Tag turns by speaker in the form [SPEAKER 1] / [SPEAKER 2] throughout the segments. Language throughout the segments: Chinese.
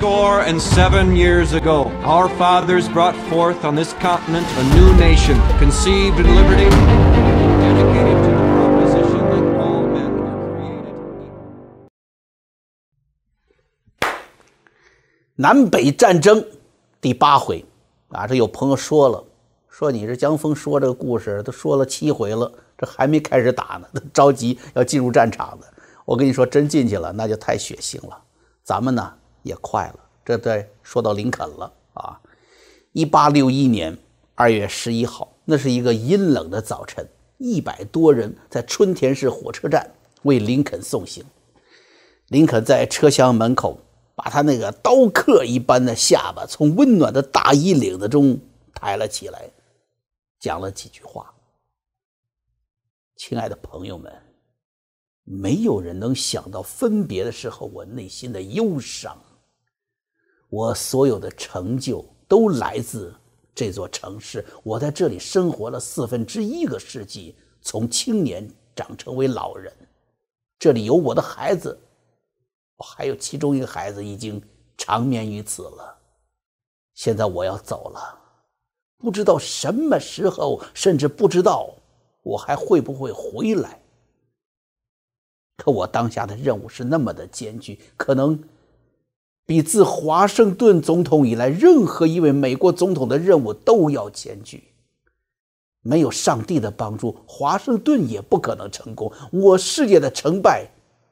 [SPEAKER 1] score and seven years ago, our fathers brought forth on this continent a new nation, conceived in liberty, dedicated to the proposition that all men are created equal.
[SPEAKER 2] 南北战争第八回啊，这有朋友说了，说你这江峰说这个故事都说了七回了，这还没开始打呢，都着急要进入战场的。我跟你说，真进去了，那就太血腥了。咱们呢也快了，这得说到林肯了啊。一八六一年二月十一号，那是一个阴冷的早晨，一百多人在春田市火车站为林肯送行。林肯在车厢门口，把他那个刀刻一般的下巴从温暖的大衣领子中抬了起来，讲了几句话：“亲爱的朋友们。”没有人能想到分别的时候我内心的忧伤。我所有的成就都来自这座城市。我在这里生活了四分之一个世纪，从青年长成为老人。这里有我的孩子，我还有其中一个孩子已经长眠于此了。现在我要走了，不知道什么时候，甚至不知道我还会不会回来。可我当下的任务是那么的艰巨，可能比自华盛顿总统以来任何一位美国总统的任务都要艰巨。没有上帝的帮助，华盛顿也不可能成功。我事业的成败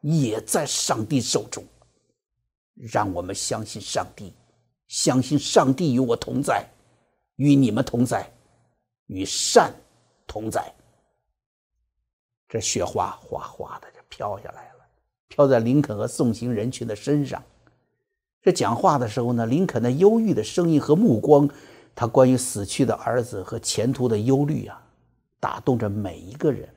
[SPEAKER 2] 也在上帝手中。让我们相信上帝，相信上帝与我同在，与你们同在，与善同在。这雪花哗哗的就。飘下来了，飘在林肯和送行人群的身上。这讲话的时候呢，林肯那忧郁的声音和目光，他关于死去的儿子和前途的忧虑啊，打动着每一个人。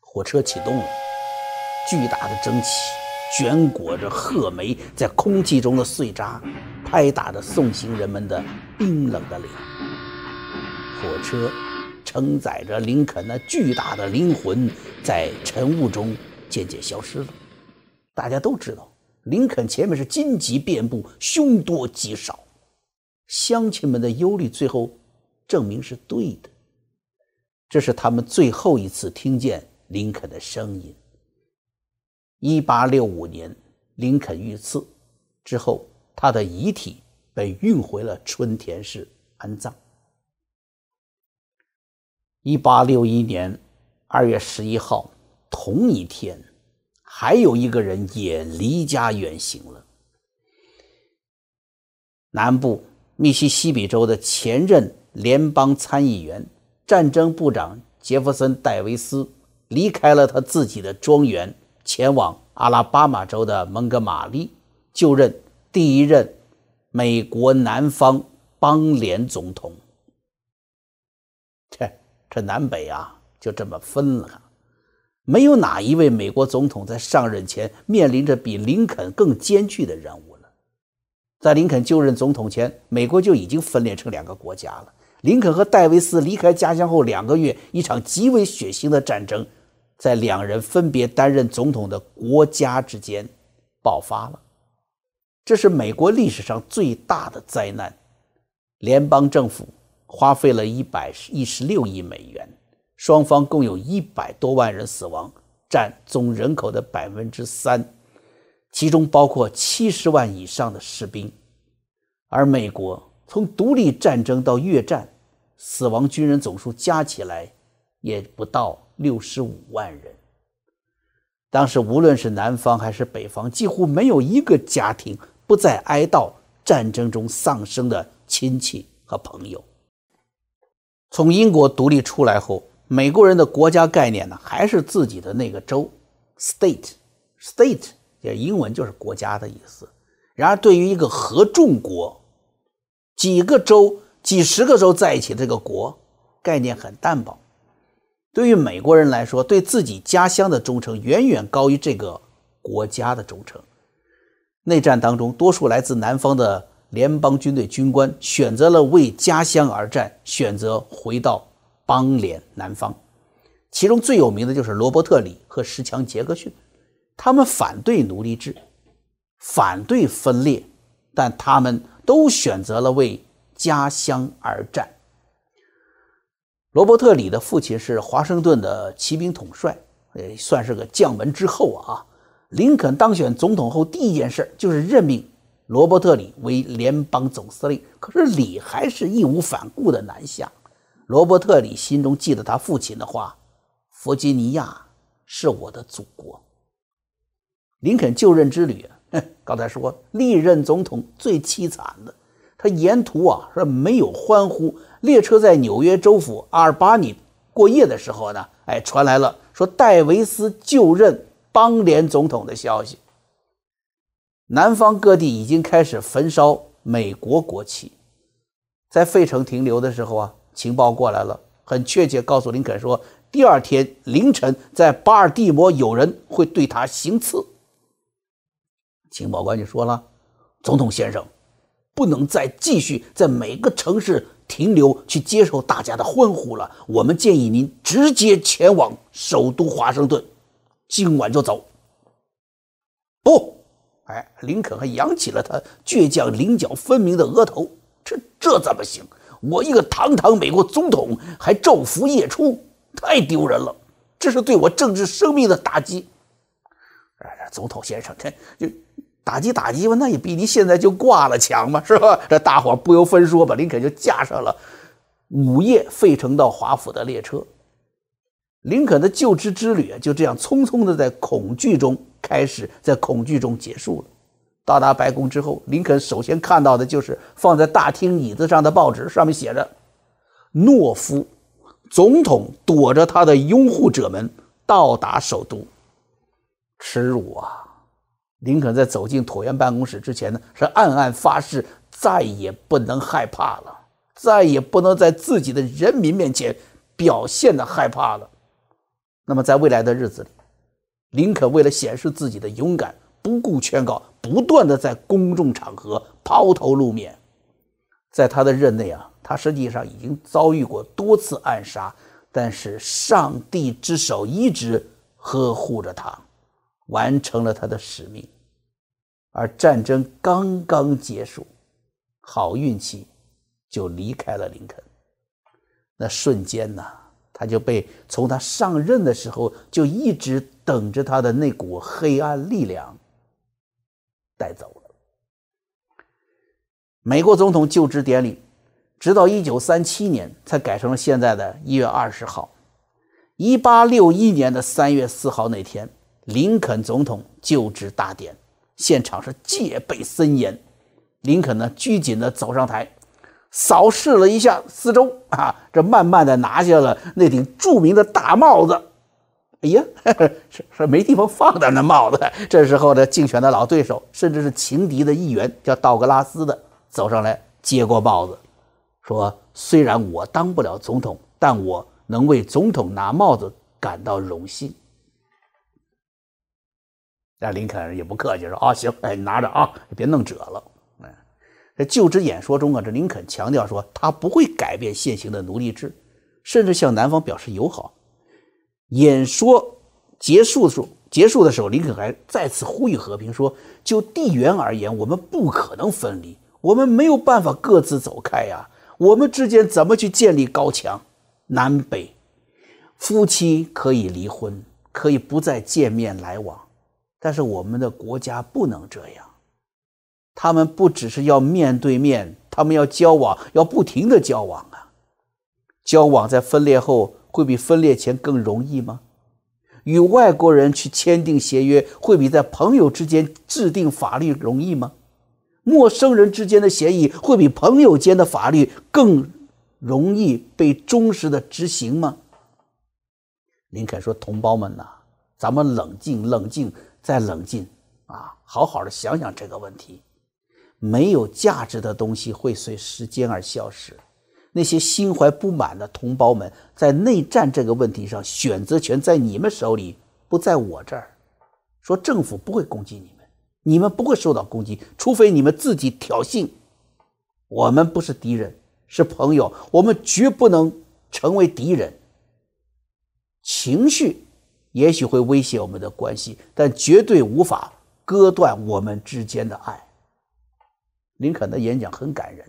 [SPEAKER 2] 火车启动了，巨大的蒸汽卷裹着褐煤在空气中的碎渣，拍打着送行人们的冰冷的脸。火车。承载着林肯那巨大的灵魂，在晨雾中渐渐消失了。大家都知道，林肯前面是荆棘遍布，凶多吉少。乡亲们的忧虑，最后证明是对的。这是他们最后一次听见林肯的声音。一八六五年，林肯遇刺之后，他的遗体被运回了春田市安葬。一八六一年二月十一号，同一天，还有一个人也离家远行了。南部密西西比州的前任联邦参议员、战争部长杰弗森·戴维斯离开了他自己的庄园，前往阿拉巴马州的蒙哥马利，就任第一任美国南方邦联总统。切。这南北啊，就这么分了。没有哪一位美国总统在上任前面临着比林肯更艰巨的任务了。在林肯就任总统前，美国就已经分裂成两个国家了。林肯和戴维斯离开家乡后两个月，一场极为血腥的战争在两人分别担任总统的国家之间爆发了。这是美国历史上最大的灾难。联邦政府。花费了一百一十六亿美元，双方共有一百多万人死亡，占总人口的百分之三，其中包括七十万以上的士兵。而美国从独立战争到越战，死亡军人总数加起来也不到六十五万人。当时无论是南方还是北方，几乎没有一个家庭不再哀悼战争中丧生的亲戚和朋友。从英国独立出来后，美国人的国家概念呢，还是自己的那个州，state，state，也英文就是国家的意思。然而，对于一个合众国，几个州、几十个州在一起，这个国概念很淡薄。对于美国人来说，对自己家乡的忠诚远远高于这个国家的忠诚。内战当中，多数来自南方的。联邦军队军官选择了为家乡而战，选择回到邦联南方。其中最有名的就是罗伯特·李和石强·杰克逊，他们反对奴隶制，反对分裂，但他们都选择了为家乡而战。罗伯特·李的父亲是华盛顿的骑兵统帅，呃，算是个将门之后啊。林肯当选总统后，第一件事就是任命罗伯特·李为联邦总司令。可是李还是义无反顾的南下。罗伯特·里心中记得他父亲的话：“弗吉尼亚是我的祖国。”林肯就任之旅，刚才说历任总统最凄惨的，他沿途啊是没有欢呼。列车在纽约州府阿尔巴尼过夜的时候呢，哎，传来了说戴维斯就任邦联总统的消息。南方各地已经开始焚烧美国国旗。在费城停留的时候啊，情报过来了，很确切告诉林肯说，第二天凌晨在巴尔的摩有人会对他行刺。情报官就说了，总统先生，不能再继续在每个城市。停留去接受大家的欢呼了。我们建议您直接前往首都华盛顿，今晚就走。不，哎，林肯还扬起了他倔强棱角分明的额头。这这怎么行？我一个堂堂美国总统还昼伏夜出，太丢人了！这是对我政治生命的打击。哎，总统先生，这就。打击打击吧，那也比你现在就挂了强嘛，是吧？这大伙不由分说，把林肯就架上了午夜费城到华府的列车。林肯的就职之旅就这样匆匆的在恐惧中开始，在恐惧中结束了。到达白宫之后，林肯首先看到的就是放在大厅椅子上的报纸，上面写着：“懦夫，总统躲着他的拥护者们到达首都。”耻辱啊！林肯在走进椭圆办公室之前呢，是暗暗发誓再也不能害怕了，再也不能在自己的人民面前表现的害怕了。那么，在未来的日子里，林肯为了显示自己的勇敢，不顾劝告，不断的在公众场合抛头露面。在他的任内啊，他实际上已经遭遇过多次暗杀，但是上帝之手一直呵护着他。完成了他的使命，而战争刚刚结束，好运气就离开了林肯。那瞬间呢，他就被从他上任的时候就一直等着他的那股黑暗力量带走了。美国总统就职典礼，直到一九三七年才改成了现在的一月二十号。一八六一年的三月四号那天。林肯总统就职大典，现场是戒备森严。林肯呢，拘谨地走上台，扫视了一下四周，啊，这慢慢地拿下了那顶著名的大帽子。哎呀，是是没地方放的那帽子。这时候的竞选的老对手，甚至是情敌的议员，叫道格拉斯的，走上来接过帽子，说：“虽然我当不了总统，但我能为总统拿帽子感到荣幸。”那林肯也不客气，说：“啊，行，哎，你拿着啊，别弄褶了。”哎，在就职演说中啊，这林肯强调说，他不会改变现行的奴隶制，甚至向南方表示友好。演说结束的时候，结束的时候，林肯还再次呼吁和平，说：“就地缘而言，我们不可能分离，我们没有办法各自走开呀。我们之间怎么去建立高墙？南北夫妻可以离婚，可以不再见面来往。”但是我们的国家不能这样，他们不只是要面对面，他们要交往，要不停的交往啊。交往在分裂后会比分裂前更容易吗？与外国人去签订协约会比在朋友之间制定法律容易吗？陌生人之间的协议会比朋友间的法律更容易被忠实的执行吗？林肯说：“同胞们呐，咱们冷静，冷静。”再冷静啊，好好的想想这个问题。没有价值的东西会随时间而消失。那些心怀不满的同胞们，在内战这个问题上，选择权在你们手里，不在我这儿。说政府不会攻击你们，你们不会受到攻击，除非你们自己挑衅。我们不是敌人，是朋友。我们绝不能成为敌人。情绪。也许会威胁我们的关系，但绝对无法割断我们之间的爱。林肯的演讲很感人，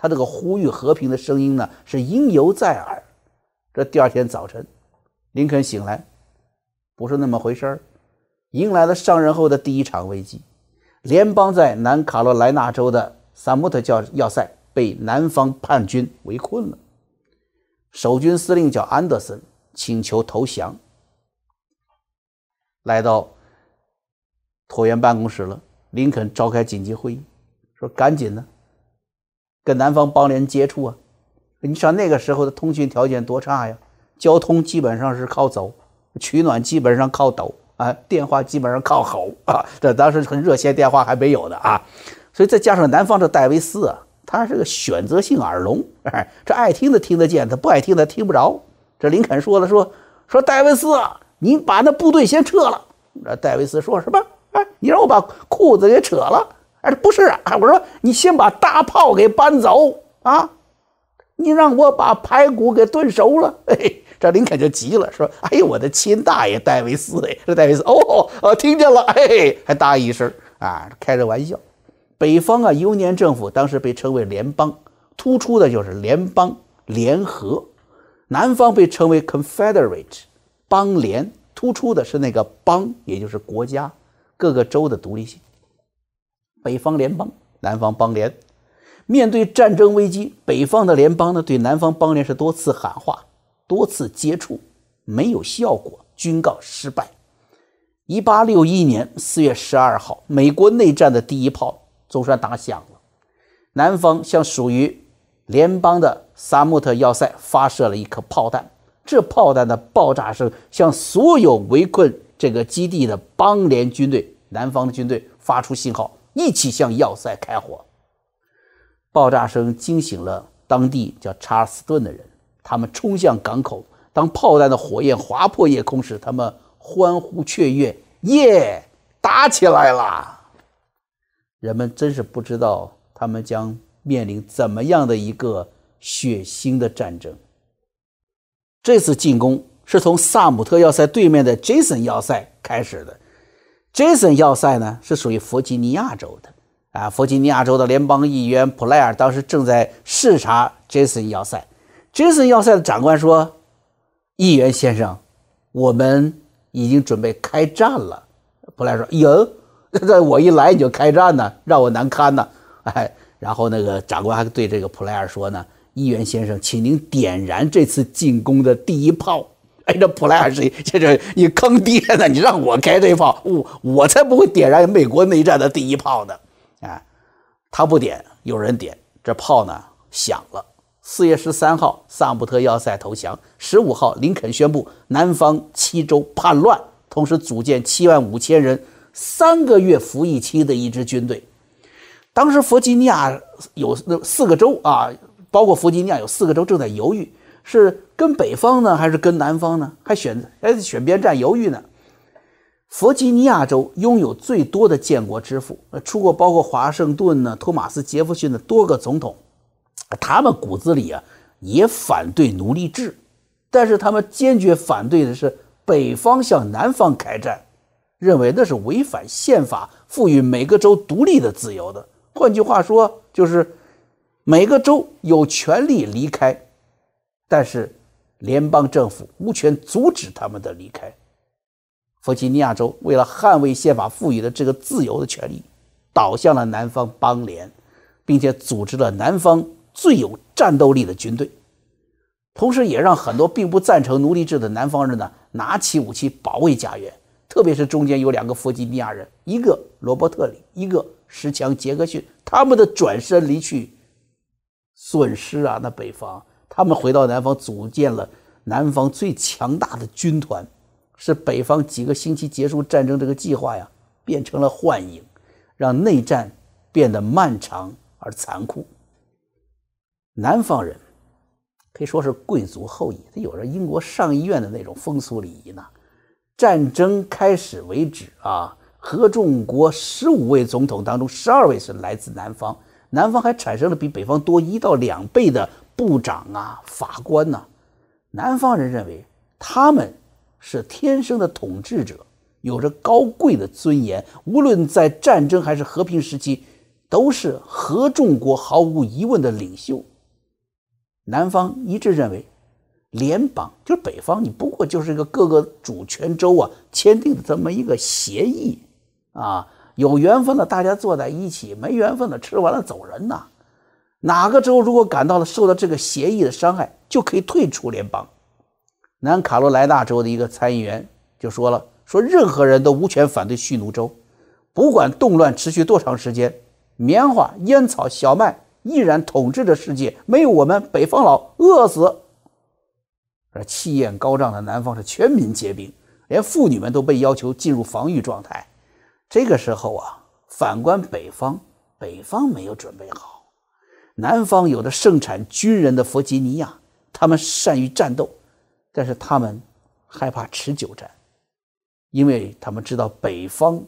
[SPEAKER 2] 他这个呼吁和平的声音呢是应犹在耳。这第二天早晨，林肯醒来，不是那么回事儿，迎来了上任后的第一场危机。联邦在南卡罗来纳州的萨姆特教要塞被南方叛军围困了，守军司令叫安德森，请求投降，来到椭圆办公室了。林肯召开紧急会议，说：“赶紧的，跟南方邦联接触啊！你想那个时候的通讯条件多差呀，交通基本上是靠走，取暖基本上靠抖。”啊，电话基本上靠吼啊，这当时很热线电话还没有的啊，所以再加上南方这戴维斯啊，他是个选择性耳聋，哎，这爱听的听得见，他不爱听的听不着。这林肯说了，说说戴维斯啊，你把那部队先撤了。戴维斯说什么？哎，你让我把裤子给扯了？哎，不是啊，我说你先把大炮给搬走啊，你让我把排骨给炖熟了。嘿。这林肯就急了，说：“哎呦，我的亲大爷戴维斯！哎，这戴维斯，哦哦，听见了，嘿，还答应一声啊，开着玩笑。北方啊，幼年政府当时被称为联邦，突出的就是联邦联合；南方被称为 Confederate，邦联，突出的是那个邦，也就是国家各个州的独立性。北方联邦，南方邦联。面对战争危机，北方的联邦呢，对南方邦联是多次喊话。”多次接触没有效果，均告失败。一八六一年四月十二号，美国内战的第一炮总算打响了。南方向属于联邦的萨穆特要塞发射了一颗炮弹，这炮弹的爆炸声向所有围困这个基地的邦联军队、南方的军队发出信号，一起向要塞开火。爆炸声惊醒了当地叫查尔斯顿的人。他们冲向港口，当炮弹的火焰划破夜空时，他们欢呼雀跃，耶，打起来了！人们真是不知道他们将面临怎么样的一个血腥的战争。这次进攻是从萨姆特要塞对面的杰森要塞开始的。杰森要塞呢，是属于弗吉尼亚州的。啊，弗吉尼亚州的联邦议员普莱尔当时正在视察杰森要塞。杰森要塞的长官说：“议员先生，我们已经准备开战了。”普莱尔说：“哟，这我一来你就开战呢，让我难堪呢。”哎，然后那个长官还对这个普莱尔说呢：“议员先生，请您点燃这次进攻的第一炮。”哎，这普莱尔是这这你坑爹呢？你让我开这炮，我我才不会点燃美国内战的第一炮呢！哎，他不点，有人点，这炮呢响了。四月十三号，萨姆特要塞投降。十五号，林肯宣布南方七州叛乱，同时组建七万五千人、三个月服役期的一支军队。当时，弗吉尼亚有四个州啊，包括弗吉尼亚有四个州正在犹豫，是跟北方呢，还是跟南方呢？还选还选边站犹豫呢。弗吉尼亚州拥有最多的建国之父，呃出过包括华盛顿呢、托马斯·杰弗逊的多个总统。他们骨子里啊也反对奴隶制，但是他们坚决反对的是北方向南方开战，认为那是违反宪法赋予每个州独立的自由的。换句话说，就是每个州有权利离开，但是联邦政府无权阻止他们的离开。弗吉尼亚州为了捍卫宪法赋予的这个自由的权利，倒向了南方邦联，并且组织了南方。最有战斗力的军队，同时也让很多并不赞成奴隶制的南方人呢拿起武器保卫家园。特别是中间有两个弗吉尼亚人，一个罗伯特里，一个石强杰克逊，他们的转身离去，损失啊！那北方，他们回到南方，组建了南方最强大的军团，使北方几个星期结束战争这个计划呀变成了幻影，让内战变得漫长而残酷。南方人可以说是贵族后裔，他有着英国上议院的那种风俗礼仪呢。战争开始为止啊，合众国十五位总统当中，十二位是来自南方。南方还产生了比北方多一到两倍的部长啊、法官呐。南方人认为他们是天生的统治者，有着高贵的尊严，无论在战争还是和平时期，都是合众国毫无疑问的领袖。南方一致认为，联邦就是北方，你不过就是一个各个主权州啊签订的这么一个协议啊，有缘分的大家坐在一起，没缘分的吃完了走人呐。哪个州如果感到了受到这个协议的伤害，就可以退出联邦。南卡罗来纳州的一个参议员就说了。说任何人都无权反对蓄奴州，不管动乱持续多长时间，棉花、烟草、小麦依然统治着世界，没有我们，北方佬饿死。而气焰高涨的南方是全民皆兵，连妇女们都被要求进入防御状态。这个时候啊，反观北方，北方没有准备好。南方有着盛产军人的弗吉尼亚，他们善于战斗，但是他们害怕持久战。因为他们知道北方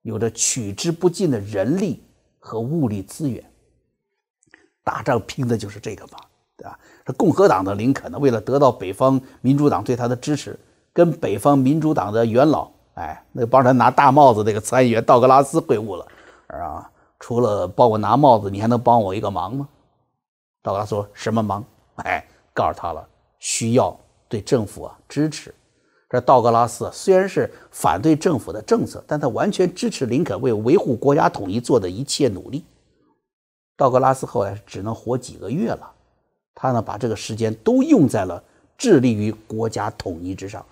[SPEAKER 2] 有着取之不尽的人力和物力资源，打仗拼的就是这个嘛，对吧？是共和党的林肯呢，为了得到北方民主党对他的支持，跟北方民主党的元老，哎，那个帮他拿大帽子那个参议员道格拉斯会晤了，啊，除了帮我拿帽子，你还能帮我一个忙吗？道格拉斯说什么忙？哎，告诉他了，需要对政府啊支持。这道格拉斯虽然是反对政府的政策，但他完全支持林肯为维护国家统一做的一切努力。道格拉斯后来只能活几个月了，他呢把这个时间都用在了致力于国家统一之上。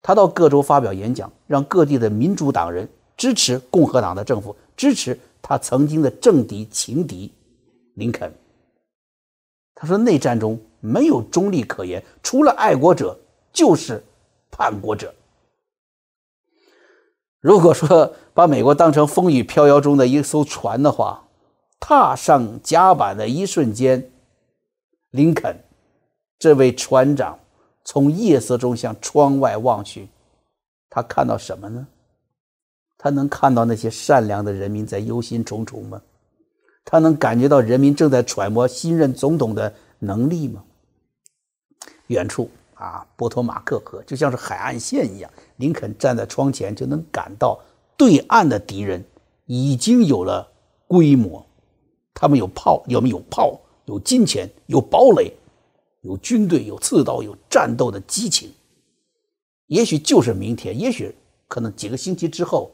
[SPEAKER 2] 他到各州发表演讲，让各地的民主党人支持共和党的政府，支持他曾经的政敌情敌林肯。他说：“内战中没有中立可言，除了爱国者就是。”叛国者，如果说把美国当成风雨飘摇中的一艘船的话，踏上甲板的一瞬间，林肯这位船长从夜色中向窗外望去，他看到什么呢？他能看到那些善良的人民在忧心忡忡吗？他能感觉到人民正在揣摩新任总统的能力吗？远处。啊，波托马克河就像是海岸线一样，林肯站在窗前就能感到对岸的敌人已经有了规模，他们有炮，有没有炮？有金钱，有堡垒，有军队，有刺刀，有战斗的激情。也许就是明天，也许可能几个星期之后，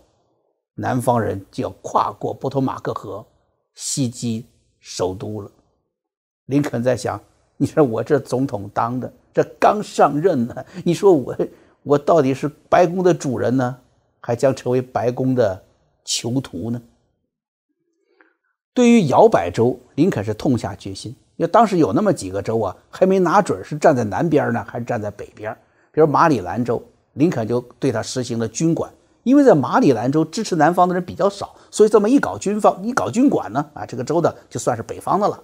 [SPEAKER 2] 南方人就要跨过波托马克河，袭击首都了。林肯在想：你说我这总统当的？这刚上任呢，你说我我到底是白宫的主人呢，还将成为白宫的囚徒呢？对于摇摆州，林肯是痛下决心，因为当时有那么几个州啊，还没拿准是站在南边呢，还是站在北边。比如马里兰州，林肯就对他实行了军管，因为在马里兰州支持南方的人比较少，所以这么一搞军方，一搞军管呢，啊，这个州的就算是北方的了。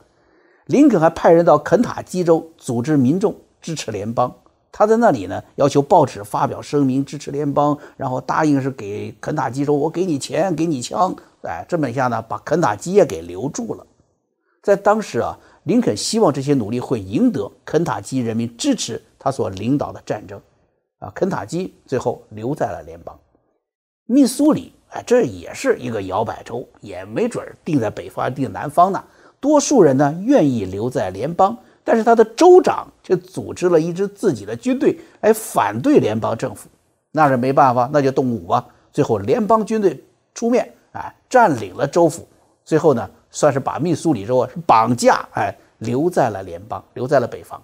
[SPEAKER 2] 林肯还派人到肯塔基州组织民众。支持联邦，他在那里呢，要求报纸发表声明支持联邦，然后答应是给肯塔基州，我给你钱，给你枪，哎，这么一下呢，把肯塔基也给留住了。在当时啊，林肯希望这些努力会赢得肯塔基人民支持他所领导的战争，啊，肯塔基最后留在了联邦。密苏里，哎，这也是一个摇摆州，也没准定在北方定南方呢。多数人呢愿意留在联邦。但是他的州长却组织了一支自己的军队来反对联邦政府，那是没办法，那就动武吧。最后联邦军队出面，哎，占领了州府。最后呢，算是把密苏里州啊绑架，哎，留在了联邦，留在了北方。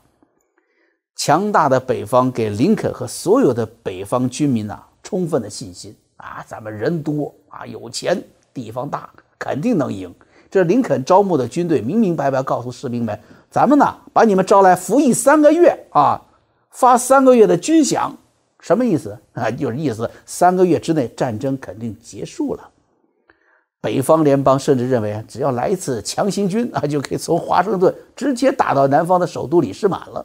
[SPEAKER 2] 强大的北方给林肯和所有的北方军民呐充分的信心啊，咱们人多啊，有钱，地方大，肯定能赢。这林肯招募的军队明明白白告诉士兵们。咱们呢，把你们招来服役三个月啊，发三个月的军饷，什么意思啊？就是意思三个月之内战争肯定结束了。北方联邦甚至认为，只要来一次强行军啊，就可以从华盛顿直接打到南方的首都里士满了。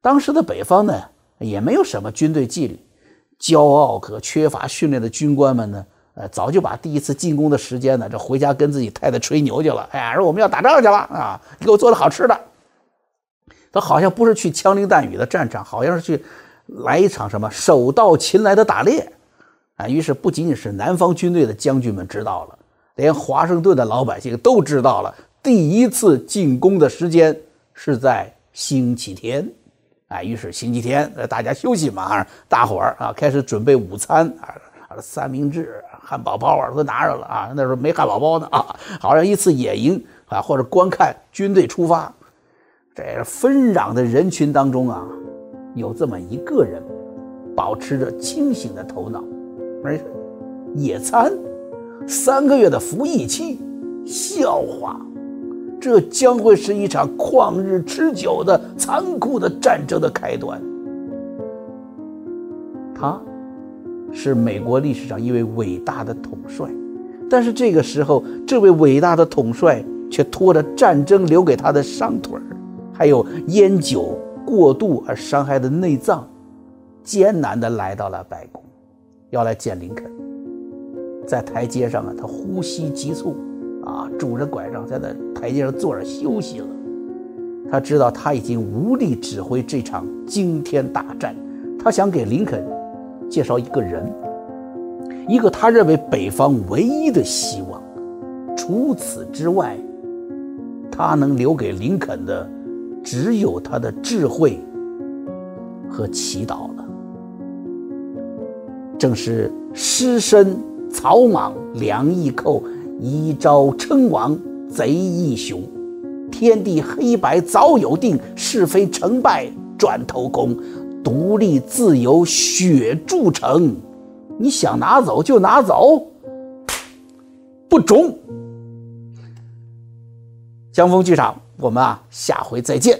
[SPEAKER 2] 当时的北方呢，也没有什么军队纪律，骄傲和缺乏训练的军官们呢。呃，早就把第一次进攻的时间呢，这回家跟自己太太吹牛去了。哎呀，说我们要打仗去了啊！你给我做的好吃的。他好像不是去枪林弹雨的战场，好像是去来一场什么手到擒来的打猎。啊，于是不仅仅是南方军队的将军们知道了，连华盛顿的老百姓都知道了，第一次进攻的时间是在星期天。哎，于是星期天，大家休息嘛，大伙儿啊开始准备午餐啊，三明治、汉堡包啊都拿着了啊。那时候没汉堡包呢啊，好像一次野营啊，或者观看军队出发。这纷攘的人群当中啊，有这么一个人，保持着清醒的头脑。没事，野餐，三个月的服役期，笑话。这将会是一场旷日持久的残酷的战争的开端。他，是美国历史上一位伟大的统帅，但是这个时候，这位伟大的统帅却拖着战争留给他的伤腿儿，还有烟酒过度而伤害的内脏，艰难地来到了白宫，要来见林肯。在台阶上啊，他呼吸急促。啊，拄着拐杖在那台阶上坐着休息了。他知道他已经无力指挥这场惊天大战。他想给林肯介绍一个人，一个他认为北方唯一的希望。除此之外，他能留给林肯的只有他的智慧和祈祷了。正是狮身草莽两翼寇。一朝称王贼一雄，天地黑白早有定，是非成败转头空。独立自由血铸成，你想拿走就拿走，不中。江峰剧场，我们啊，下回再见。